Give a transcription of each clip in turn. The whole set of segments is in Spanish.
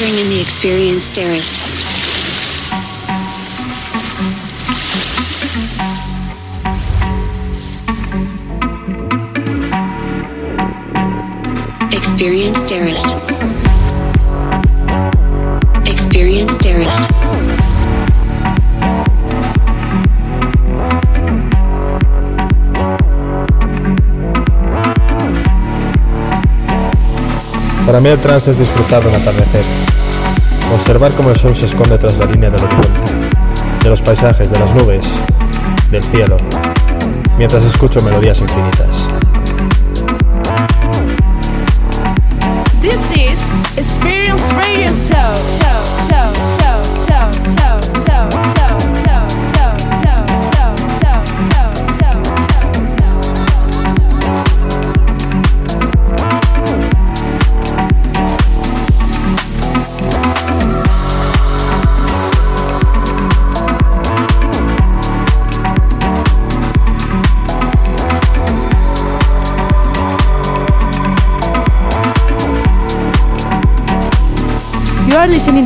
entering in the experience terrace. Experience terrace. Experience terrace. Para mí el trance es disfrutar de un atardecer, observar cómo el sol se esconde tras la línea del horizonte, de los paisajes, de las nubes, del cielo, mientras escucho melodías infinitas.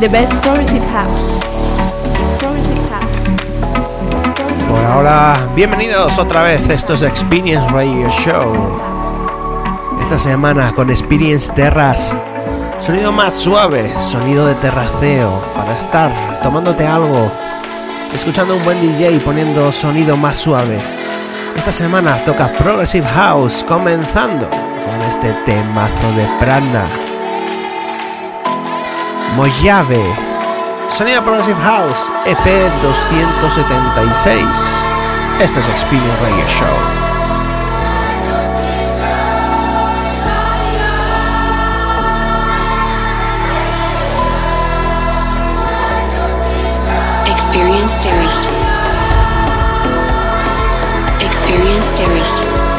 The best progressive house. Progressive house. Hola, hola, bienvenidos otra vez. Esto es Experience Radio Show. Esta semana con Experience Terras. Sonido más suave, sonido de terraceo, para estar tomándote algo, escuchando un buen DJ poniendo sonido más suave. Esta semana toca Progressive House, comenzando con este temazo de Prana. Mojave. Sonido Progressive House, EP 276. Esto es Experience Radio Show. Experience terrace. Experience terrace.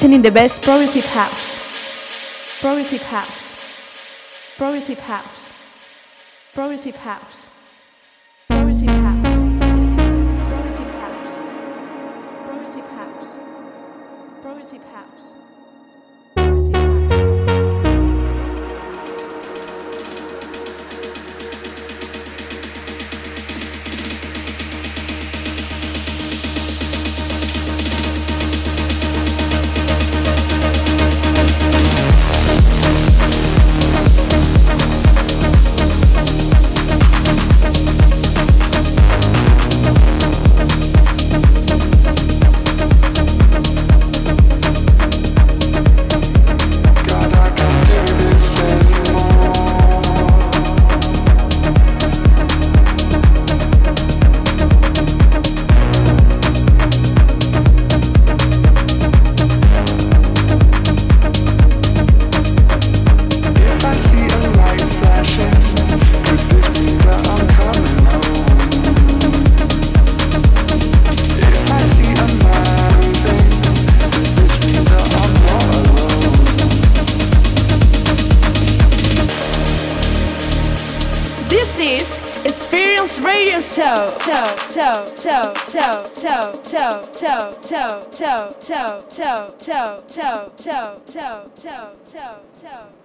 Listening the best progressive house. Progressive house. Progressive house. Progressive house. toe toe toe toe toe toe toe toe toe toe toe toe toe toe toe toe toe toe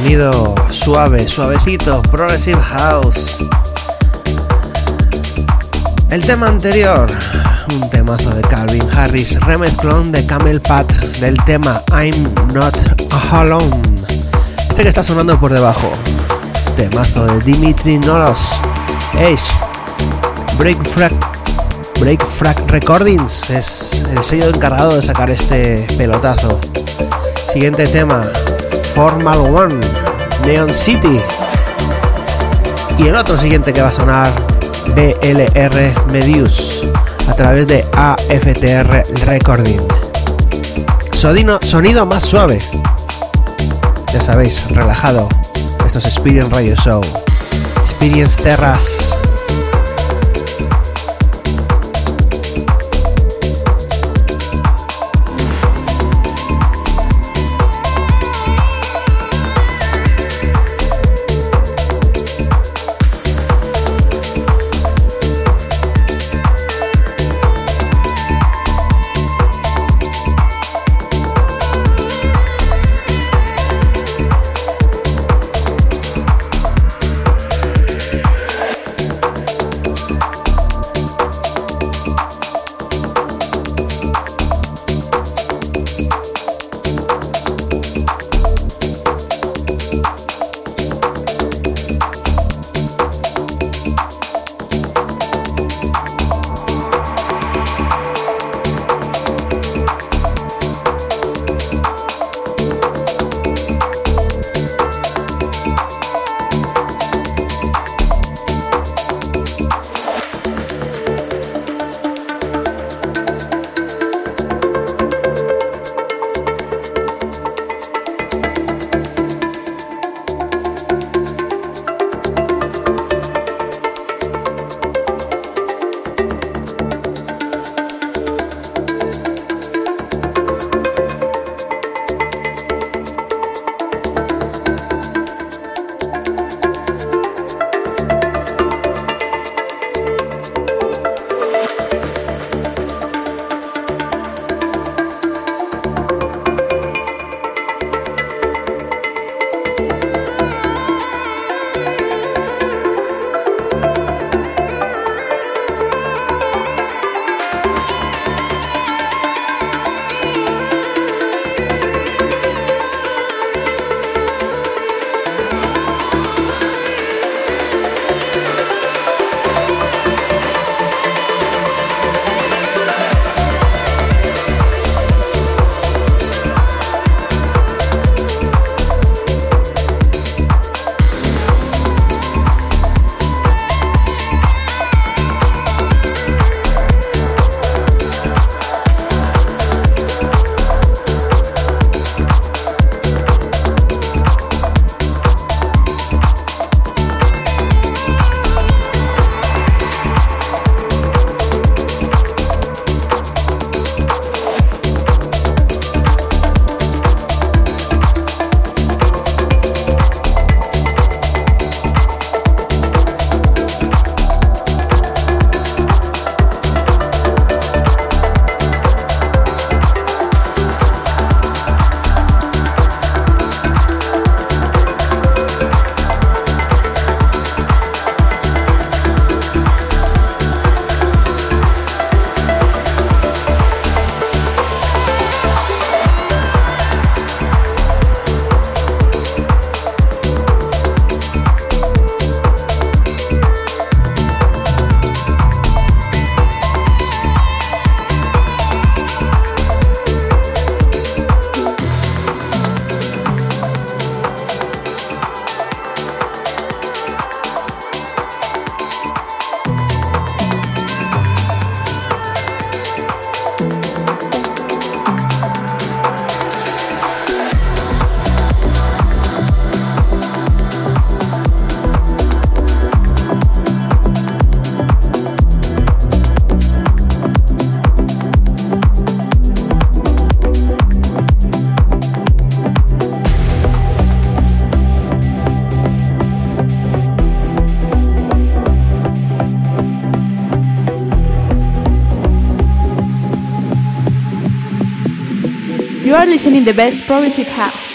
Sonido suave, suavecito, Progressive House. El tema anterior, un temazo de Calvin Harris, remezclón de Camel Pat del tema I'm Not Alone. Este que está sonando por debajo, temazo de Dimitri Noros, Edge, Break Frag, Recordings, es el sello encargado de sacar este pelotazo. Siguiente tema, Formal One, Neon City. Y el otro siguiente que va a sonar, BLR Medius, a través de AFTR Recording. Sonido, más suave. Ya sabéis, relajado. Esto es Experience Radio Show. Experience Terras. listen the best progressive house.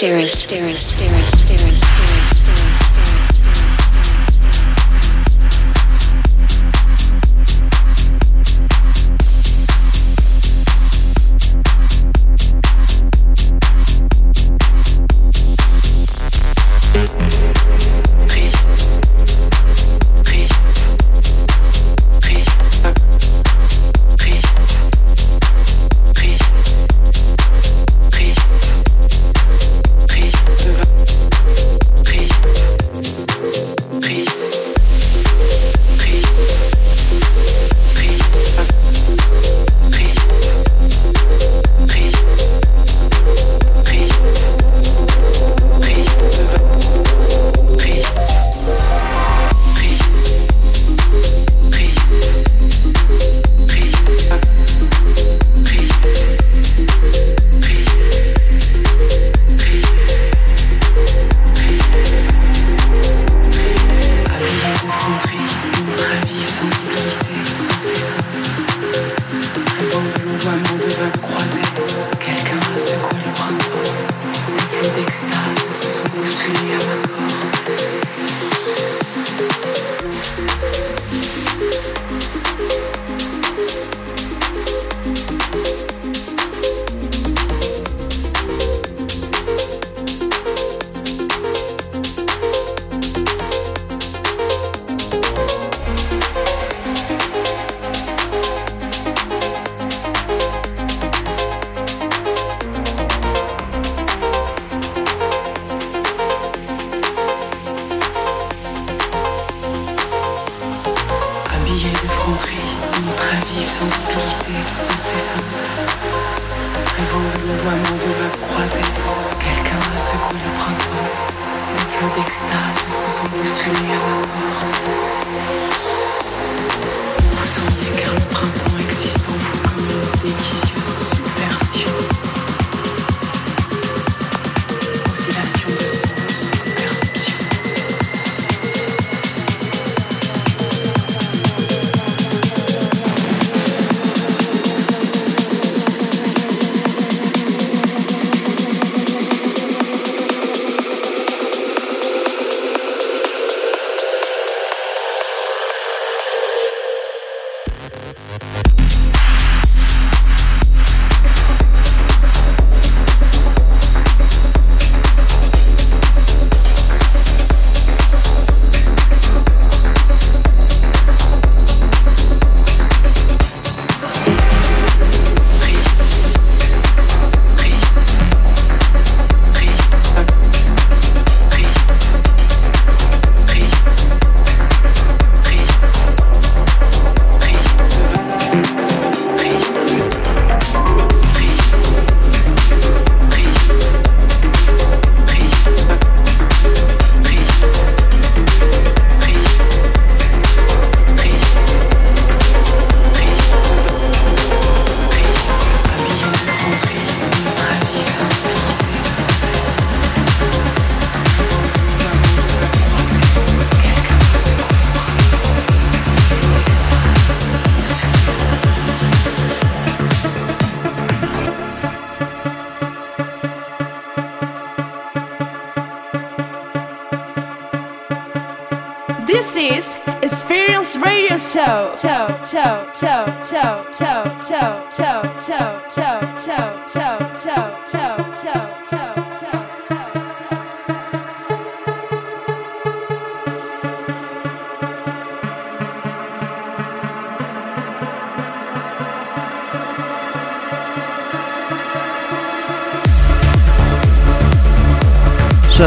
Steris. Steris. Steris.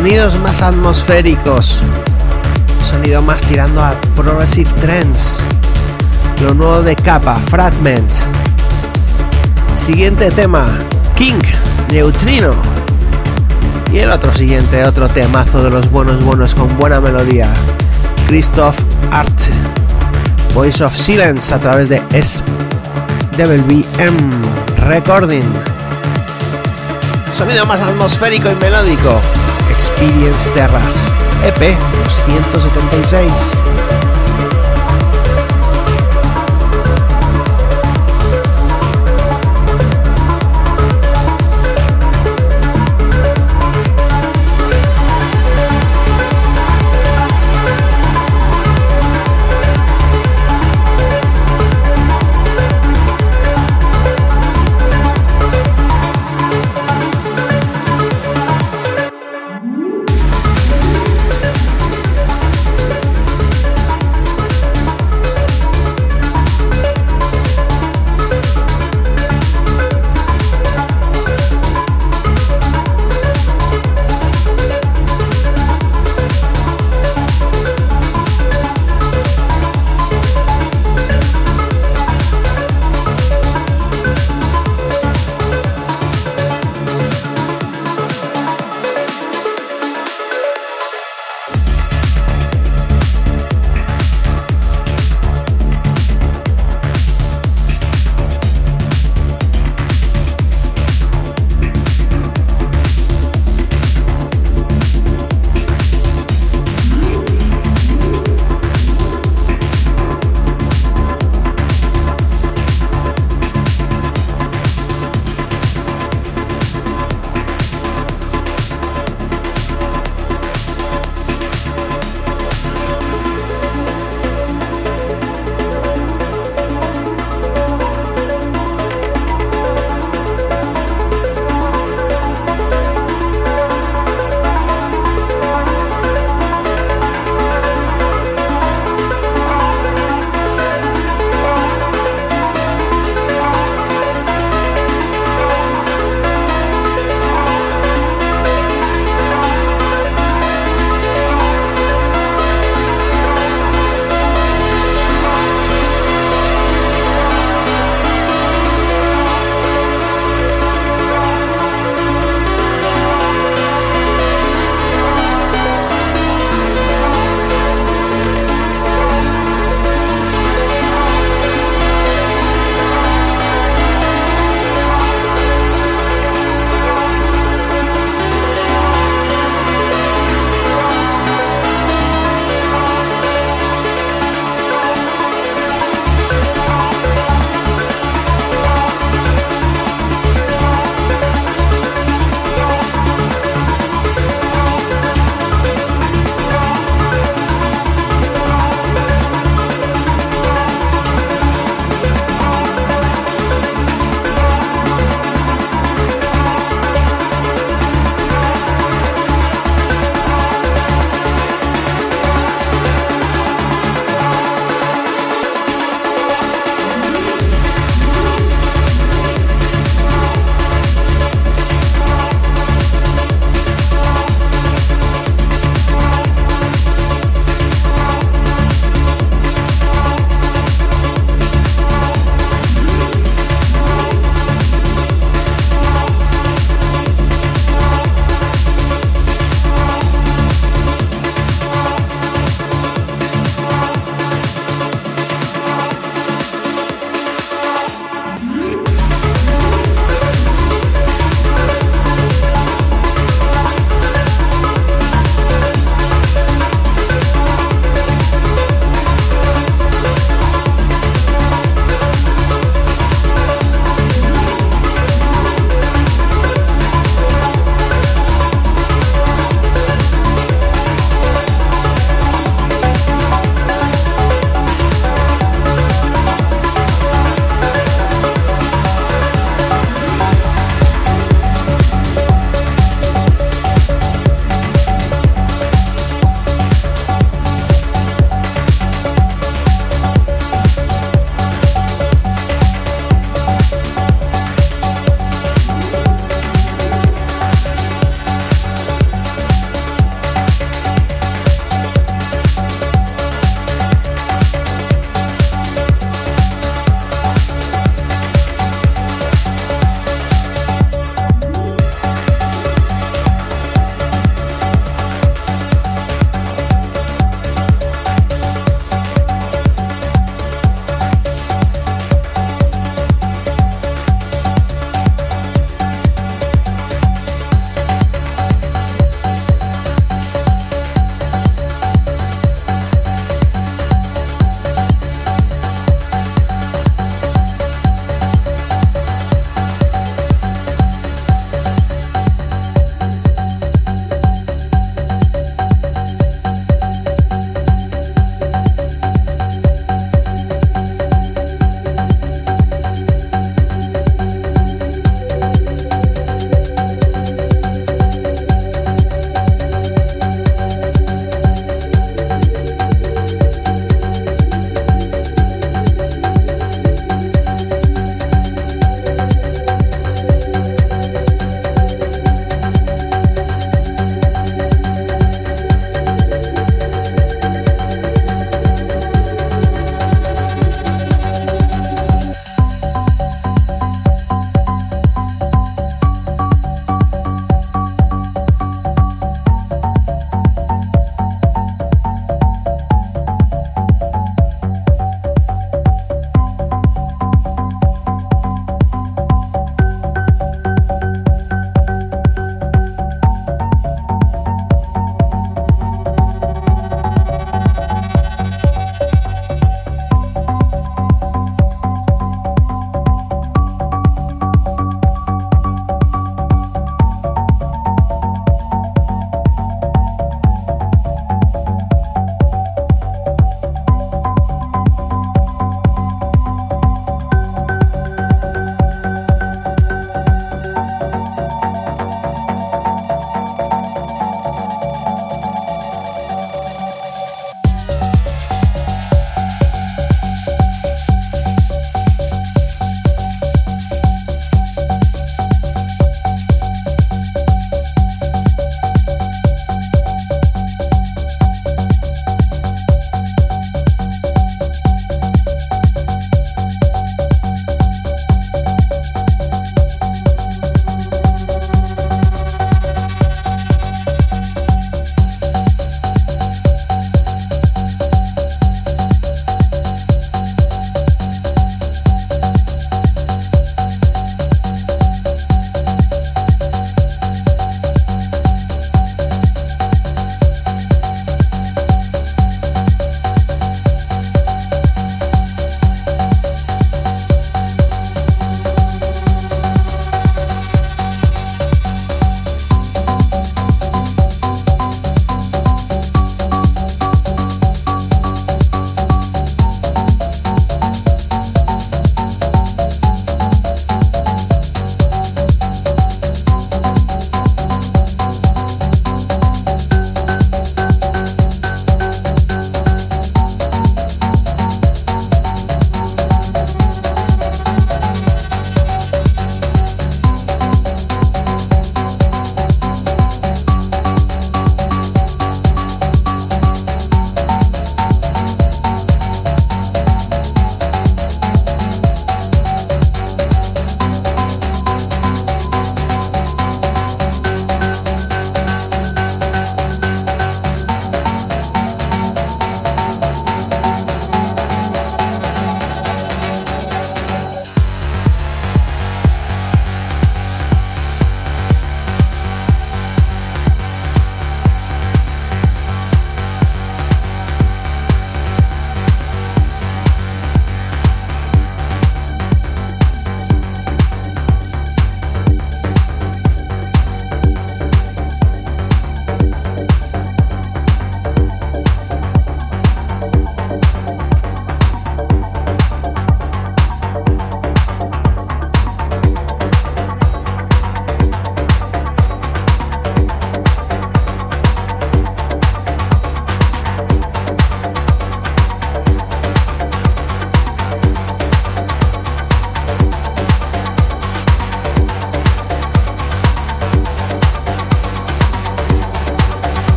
Sonidos más atmosféricos, sonido más tirando a Progressive Trends, lo nuevo de Kappa, Fragment. Siguiente tema, King, Neutrino. Y el otro siguiente, otro temazo de los buenos buenos con buena melodía, Christoph Art, Voice of Silence a través de SWBM Recording. Sonido más atmosférico y melódico, Experience Terras, EP 276.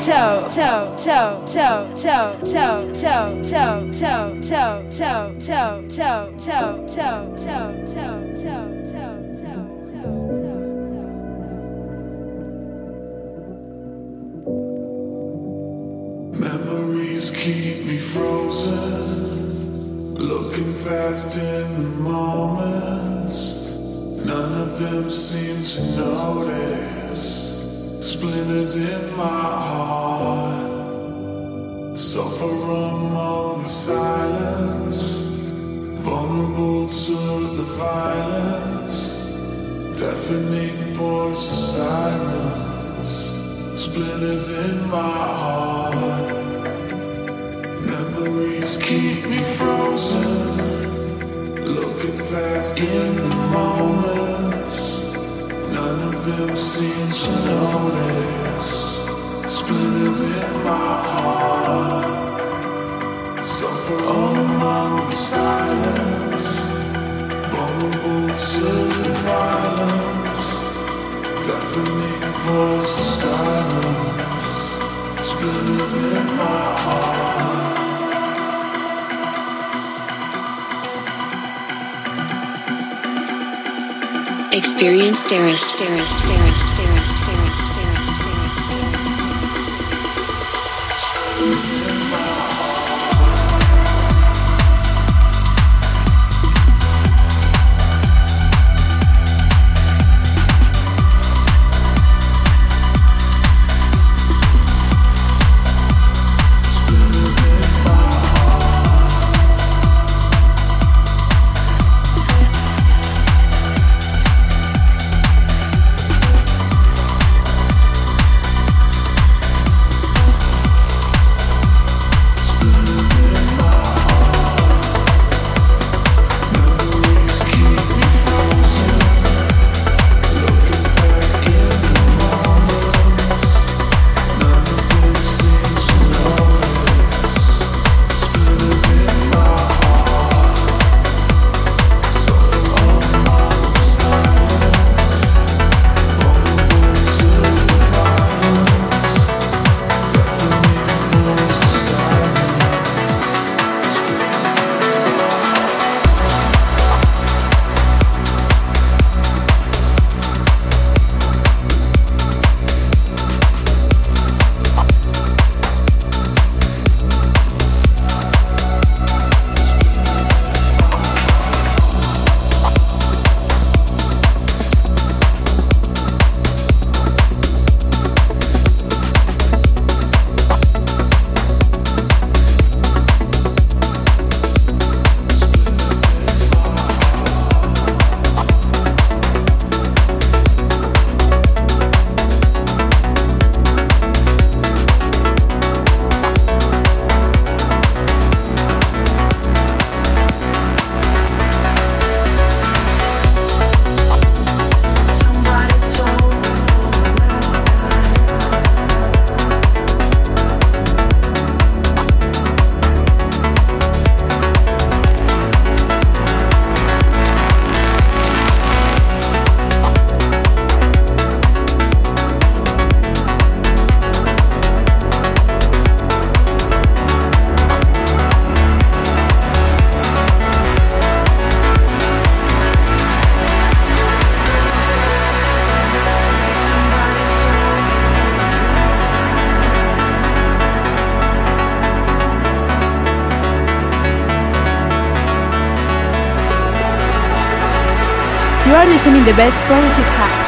So so so so so so so so so so so so so so so so so so Memories keep me frozen, looking past in the moments. None of them seem to notice splinters in my heart. Suffer among the silence, vulnerable to the violence, deafening voice of silence splinters in my heart. Memories keep me frozen. Looking past in the moments. None of them seem to notice. Splinters in my heart. Suffer among the silence. Vulnerable to violence. Deafening voice of silence Splinters in my heart Experience Terrace, Terrace, Terrace, Terrace, Terrace, Terrace, You the best promise it.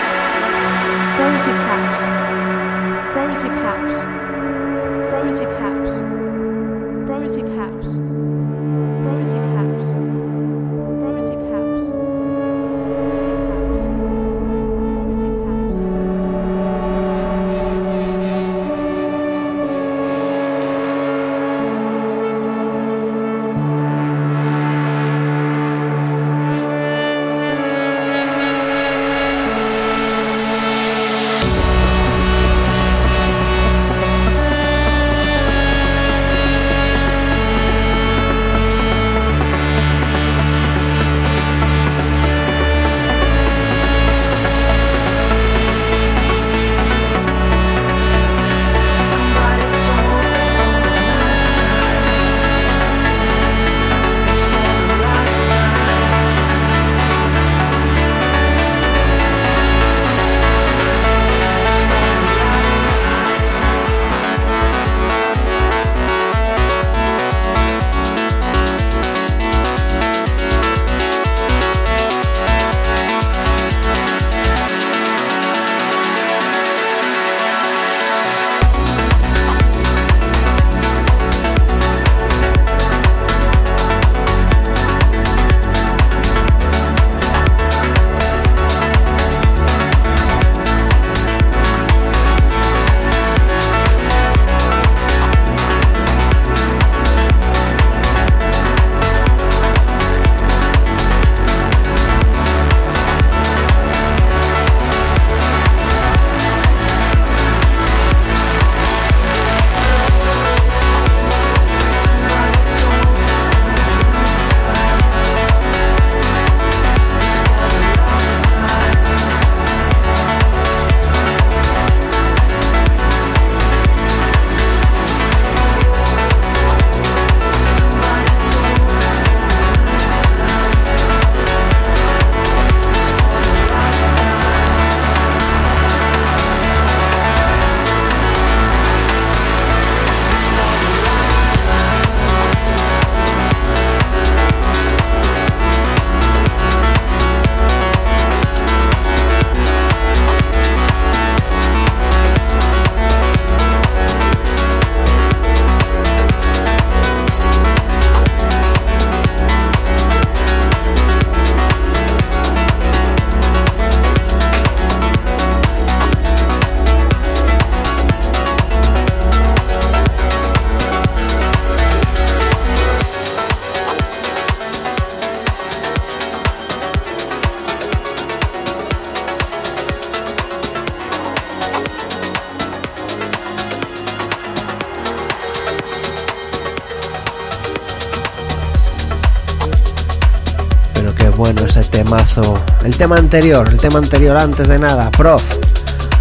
Anterior, el tema anterior antes de nada, Prof,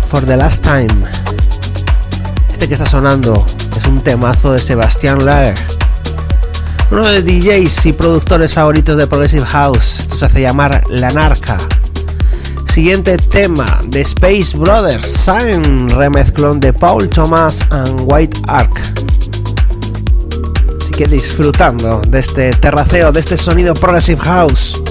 For the Last Time. Este que está sonando es un temazo de Sebastián Lager. Uno de DJs y productores favoritos de Progressive House. Esto se hace llamar La Narca. Siguiente tema de Space Brothers, Sign, remezclón de Paul Thomas and White Ark. Así que disfrutando de este terraceo, de este sonido Progressive House.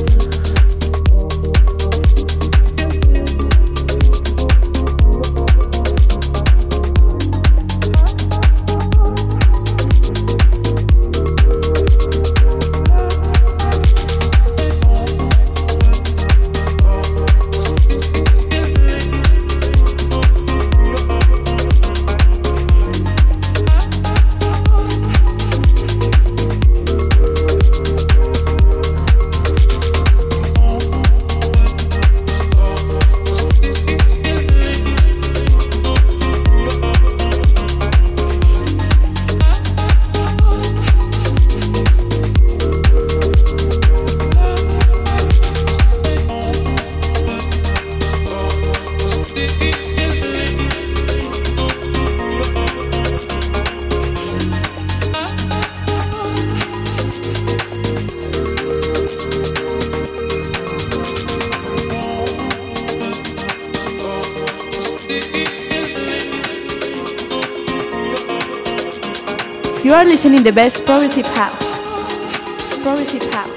the best poverty path. Poverty path.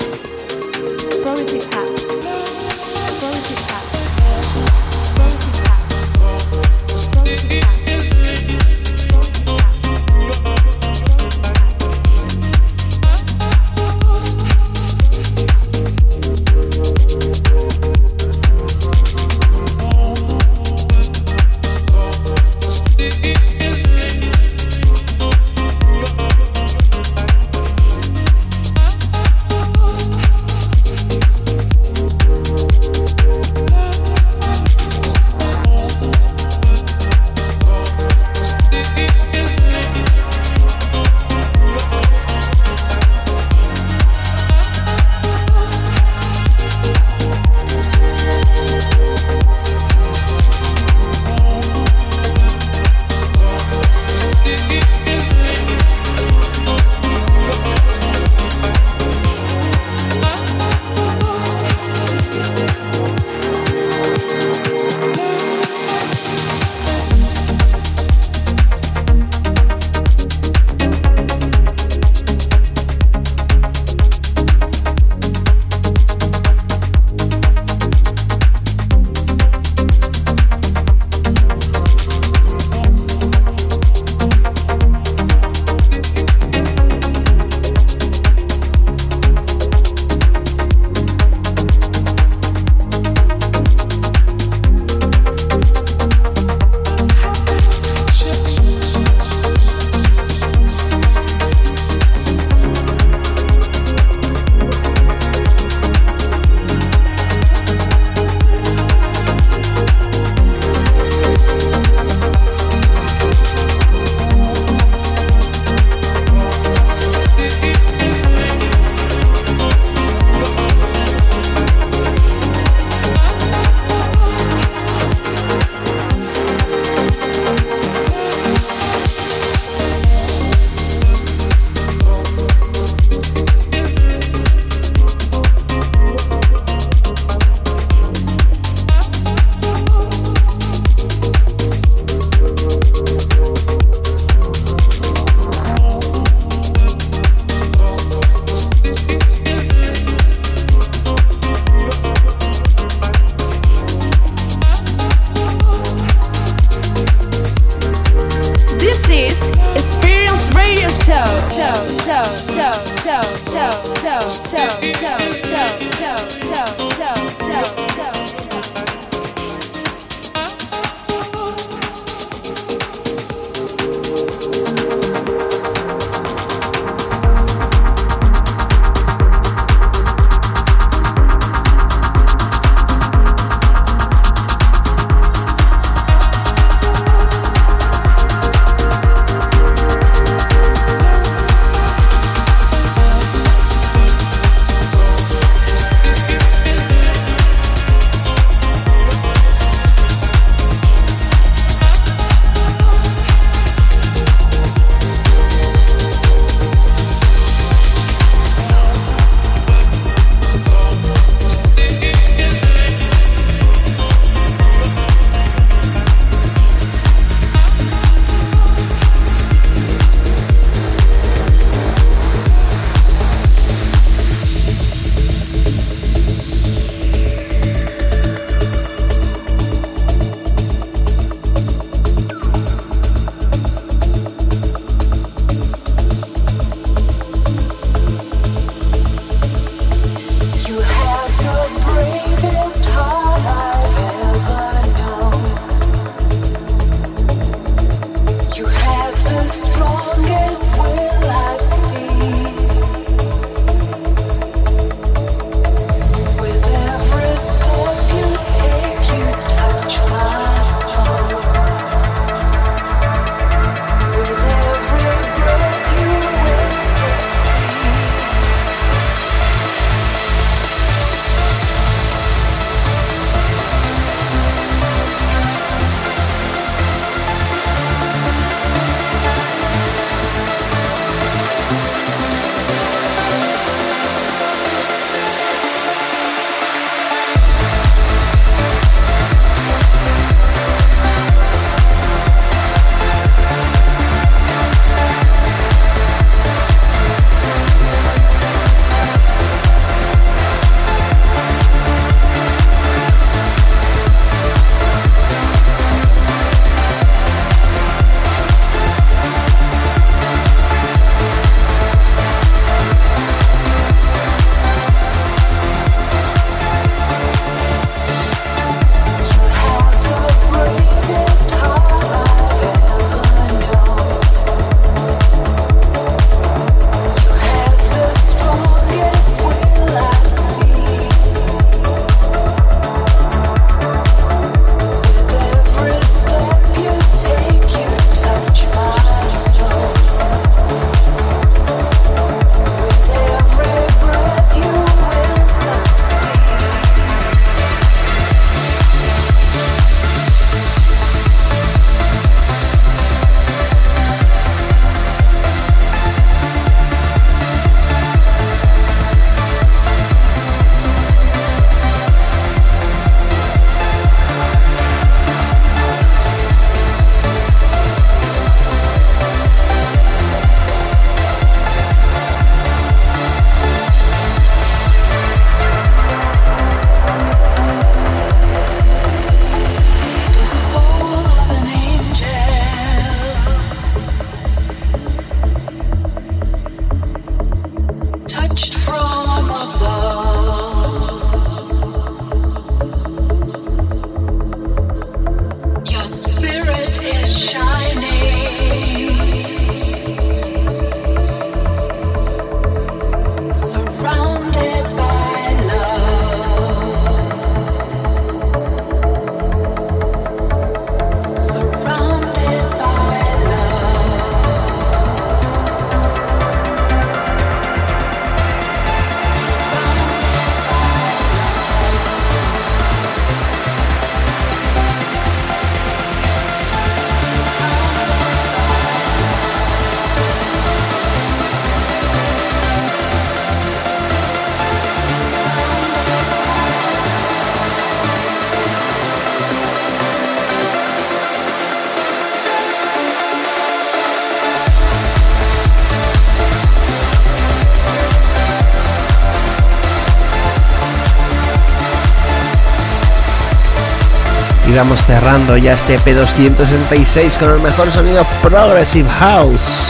Vamos cerrando ya este P266 con el mejor sonido Progressive House.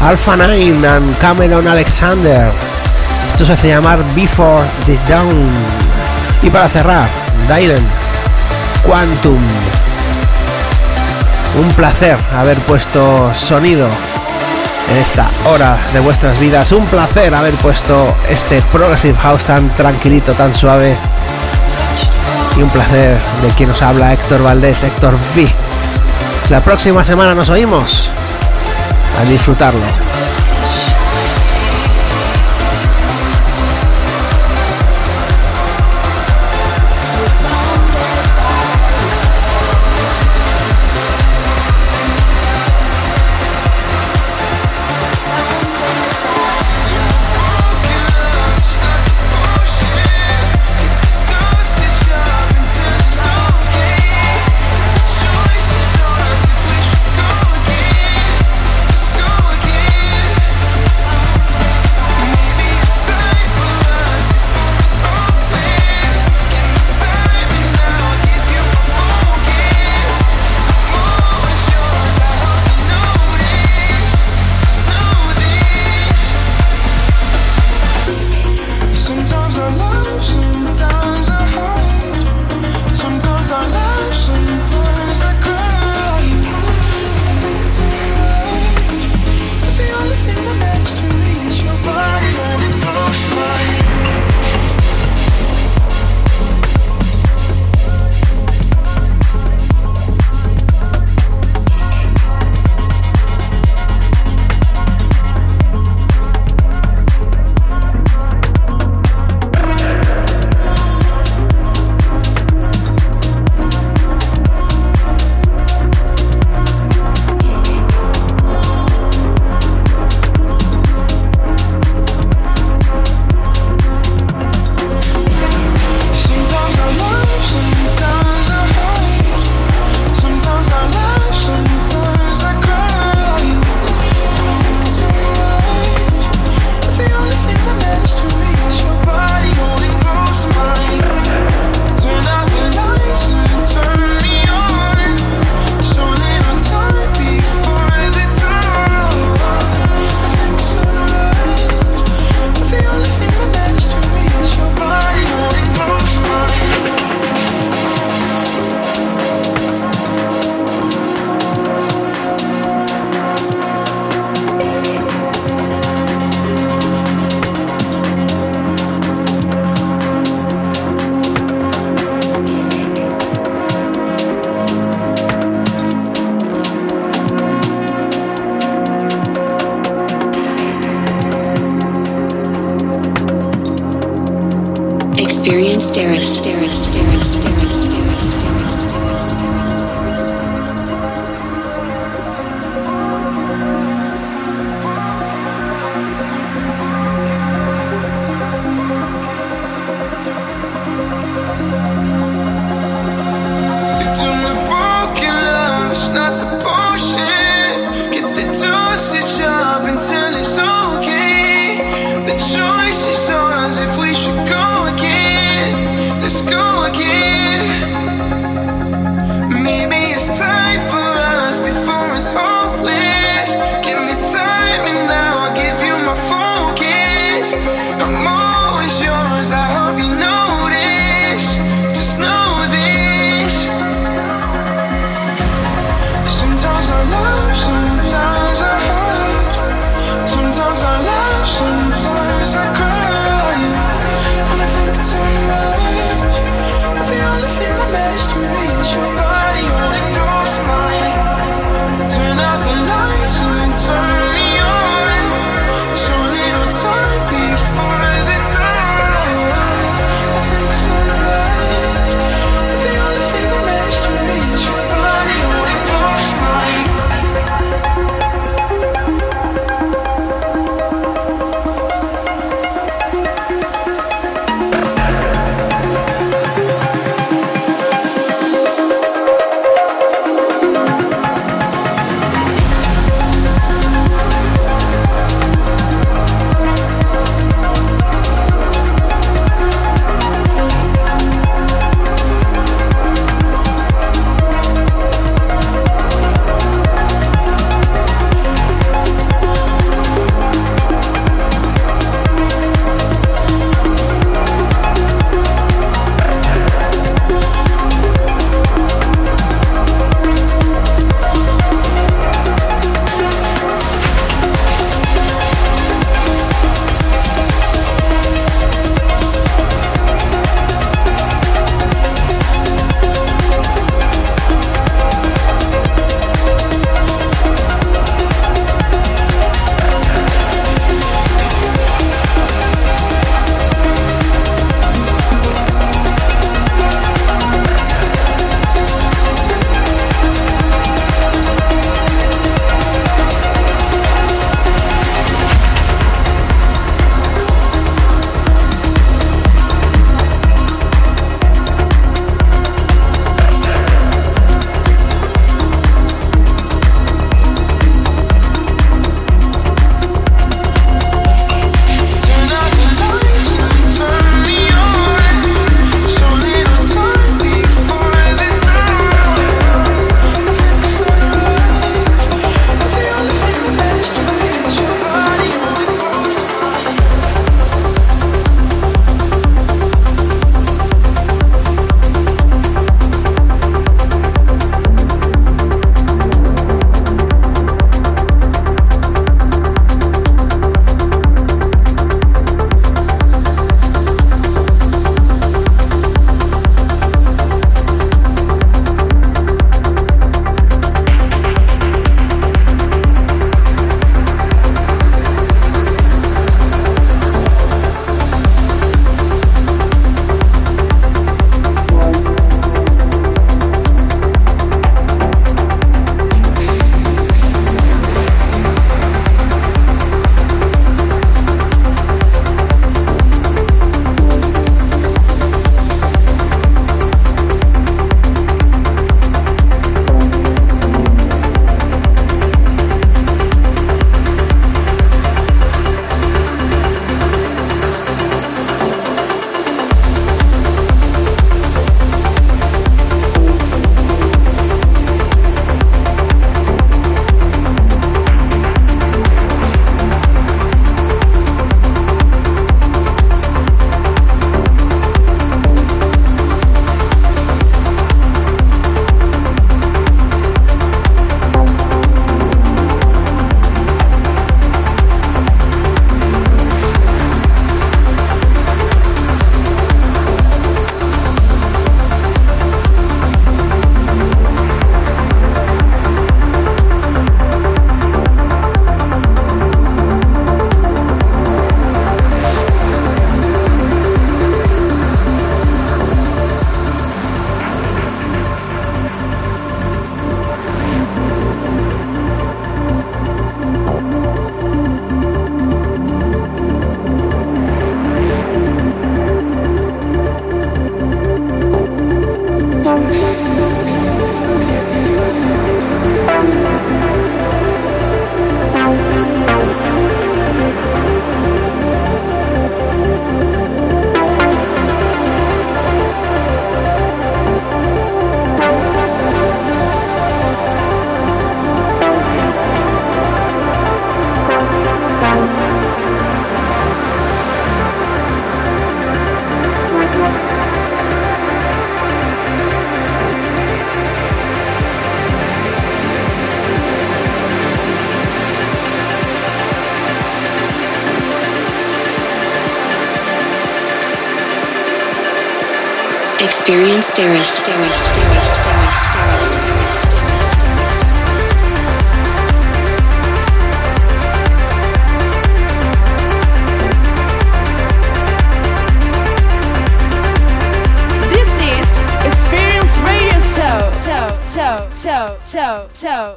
Alpha 9 and Cameron Alexander. Esto se hace llamar Before the Dawn. Y para cerrar, Dylan Quantum. Un placer haber puesto sonido en esta hora de vuestras vidas. Un placer haber puesto este Progressive House tan tranquilito, tan suave. Y un placer de quien nos habla Héctor Valdés, Héctor V. La próxima semana nos oímos. A disfrutarlo.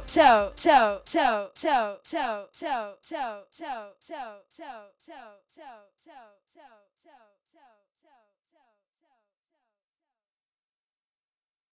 toe, toe, toe, toe, toe, toe, toe, toe, toe.